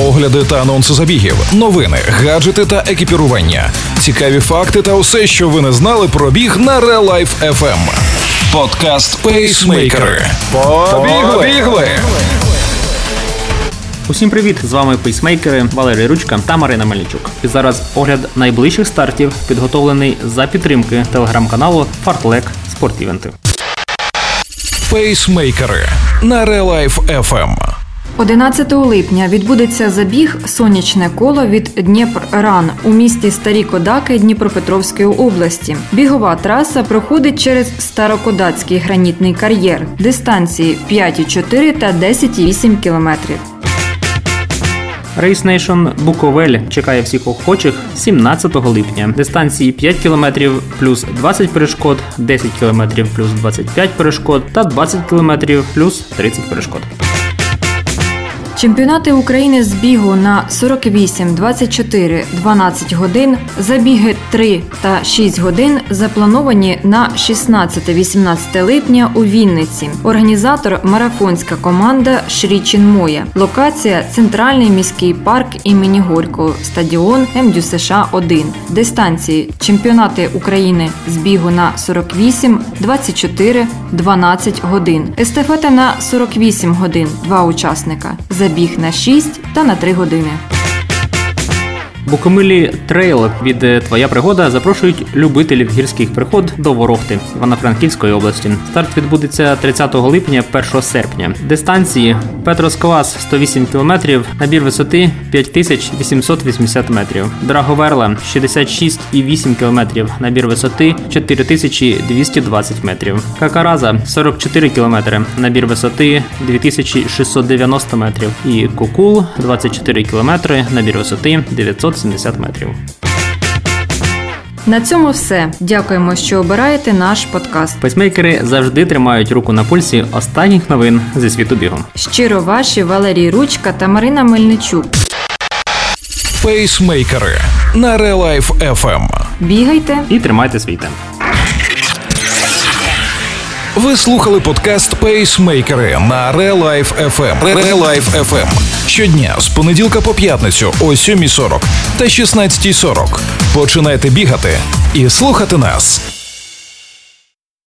огляди та анонси забігів, новини, гаджети та екіпірування, цікаві факти та усе, що ви не знали про біг на Real Life FM. Подкаст Пейсмейкери. Побігли! Усім привіт! З вами пейсмейкери Валерій Ручка та Марина Мельничук. І зараз огляд найближчих стартів, підготовлений за підтримки телеграм-каналу Fartlek Спортівенти. Пейсмейкери на Real Life FM. 11 липня відбудеться забіг Сонячне коло від Дніпр-Ран у місті Старі Кодаки Дніпропетровської області. Бігова траса проходить через Старокодацький гранітний кар'єр. Дистанції 5,4 та 10,8 кілометрів. Race Nation Буковель чекає всіх охочих 17 липня. Дистанції 5 км плюс 20 перешкод, 10 км плюс 25 перешкод та 20 км плюс 30 перешкод. Чемпіонати України з бігу на 48, 24, 12 годин, забіги 3 та 6 годин заплановані на 16-18 липня у Вінниці. Організатор марафонська команда Шрічин Моя. Локація Центральний міський парк імені Горького, стадіон МДЮ США 1. Дистанції чемпіонати України з бігу на 48, 24, 12 годин. Естафета на 48 годин. Два учасника. Забіг на 6 та на 3 години. Букомилі Трейл від е, Твоя пригода запрошують любителів гірських пригод до Ворохти Івано-Франківської області. Старт відбудеться 30 липня, 1 серпня. Дистанції Петросквас 108 км, набір висоти 5880 метрів. Драговерла 66,8 км, набір висоти 4220 метрів. Какараза 44 км, набір висоти 2690 метрів. І Кукул 24 км, набір висоти 970 метрів. На цьому все. Дякуємо, що обираєте наш подкаст. Пейсмейкери завжди тримають руку на пульсі останніх новин зі світу бігу. Щиро ваші Валерій Ручка та Марина Мельничук. Пейсмейкери на Real Life FM. Бігайте І тримайте свій темп. Ви слухали подкаст Пейсмейкери на Real Life FM. Real Life FM. Щодня з понеділка по п'ятницю о 7.40 та 16.40. Починайте бігати і слухати нас.